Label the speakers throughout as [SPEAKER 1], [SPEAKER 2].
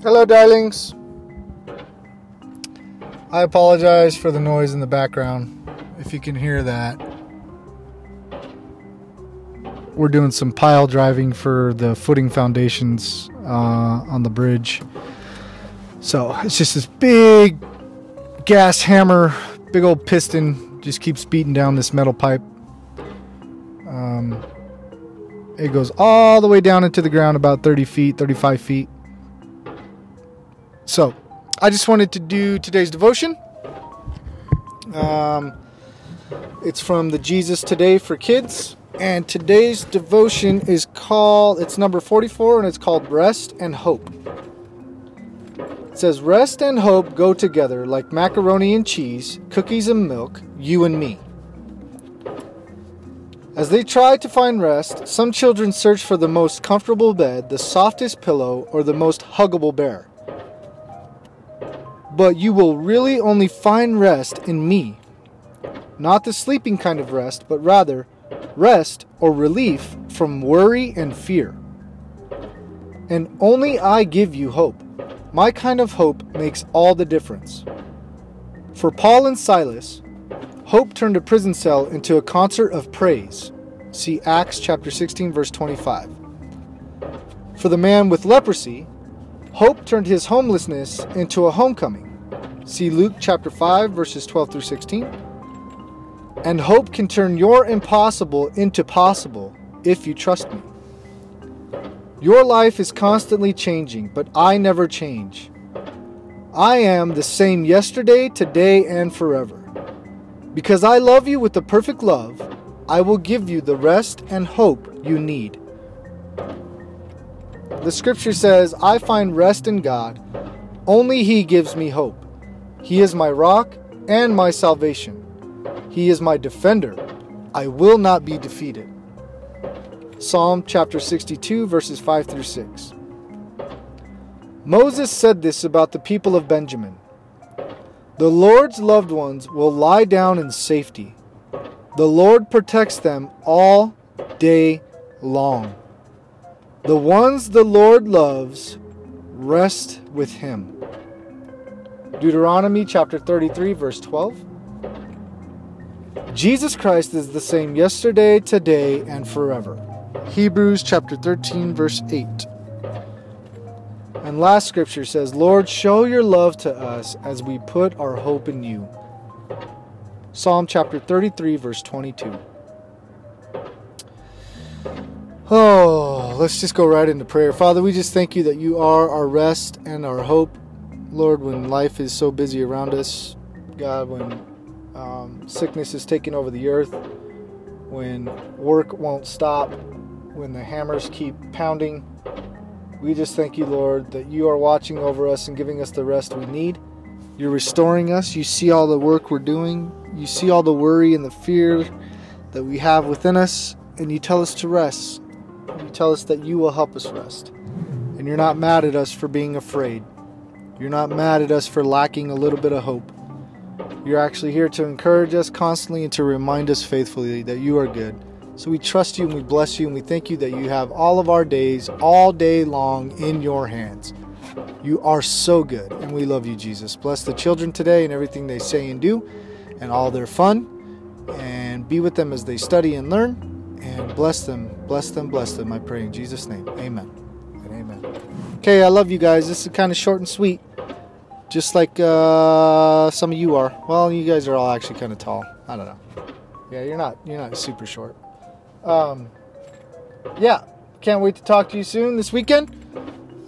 [SPEAKER 1] Hello, darlings. I apologize for the noise in the background. If you can hear that, we're doing some pile driving for the footing foundations uh, on the bridge. So it's just this big gas hammer, big old piston, just keeps beating down this metal pipe. Um, it goes all the way down into the ground, about 30 feet, 35 feet. So, I just wanted to do today's devotion. Um, it's from the Jesus Today for Kids. And today's devotion is called, it's number 44, and it's called Rest and Hope. It says, Rest and hope go together like macaroni and cheese, cookies and milk, you and me. As they try to find rest, some children search for the most comfortable bed, the softest pillow, or the most huggable bear. But you will really only find rest in me. Not the sleeping kind of rest, but rather rest or relief from worry and fear. And only I give you hope. My kind of hope makes all the difference. For Paul and Silas, Hope turned a prison cell into a concert of praise. See Acts chapter 16 verse 25. For the man with leprosy, hope turned his homelessness into a homecoming. See Luke chapter 5 verses 12 through 16. And hope can turn your impossible into possible if you trust me. Your life is constantly changing, but I never change. I am the same yesterday, today, and forever. Because I love you with the perfect love, I will give you the rest and hope you need. The scripture says, I find rest in God. Only He gives me hope. He is my rock and my salvation. He is my defender. I will not be defeated. Psalm chapter 62, verses 5 through 6. Moses said this about the people of Benjamin. The Lord's loved ones will lie down in safety. The Lord protects them all day long. The ones the Lord loves rest with him. Deuteronomy chapter 33, verse 12. Jesus Christ is the same yesterday, today, and forever. Hebrews chapter 13, verse 8. And last scripture says, Lord, show your love to us as we put our hope in you. Psalm chapter 33, verse 22. Oh, let's just go right into prayer. Father, we just thank you that you are our rest and our hope. Lord, when life is so busy around us, God, when um, sickness is taking over the earth, when work won't stop, when the hammers keep pounding, we just thank you, Lord, that you are watching over us and giving us the rest we need. You're restoring us. You see all the work we're doing. You see all the worry and the fear that we have within us. And you tell us to rest. You tell us that you will help us rest. And you're not mad at us for being afraid. You're not mad at us for lacking a little bit of hope. You're actually here to encourage us constantly and to remind us faithfully that you are good so we trust you and we bless you and we thank you that you have all of our days, all day long, in your hands. You are so good and we love you, Jesus. Bless the children today and everything they say and do and all their fun and be with them as they study and learn and bless them, bless them, bless them. I pray in Jesus' name. Amen. And amen. Okay, I love you guys. This is kind of short and sweet, just like uh, some of you are. Well, you guys are all actually kind of tall. I don't know. Yeah, you're not. You're not super short. Um, yeah, can't wait to talk to you soon this weekend.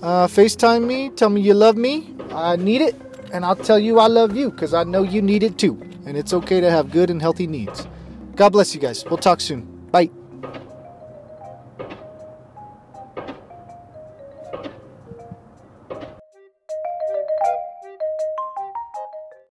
[SPEAKER 1] Uh, FaceTime me, tell me you love me. I need it, and I'll tell you I love you because I know you need it too. And it's okay to have good and healthy needs. God bless you guys. We'll talk soon.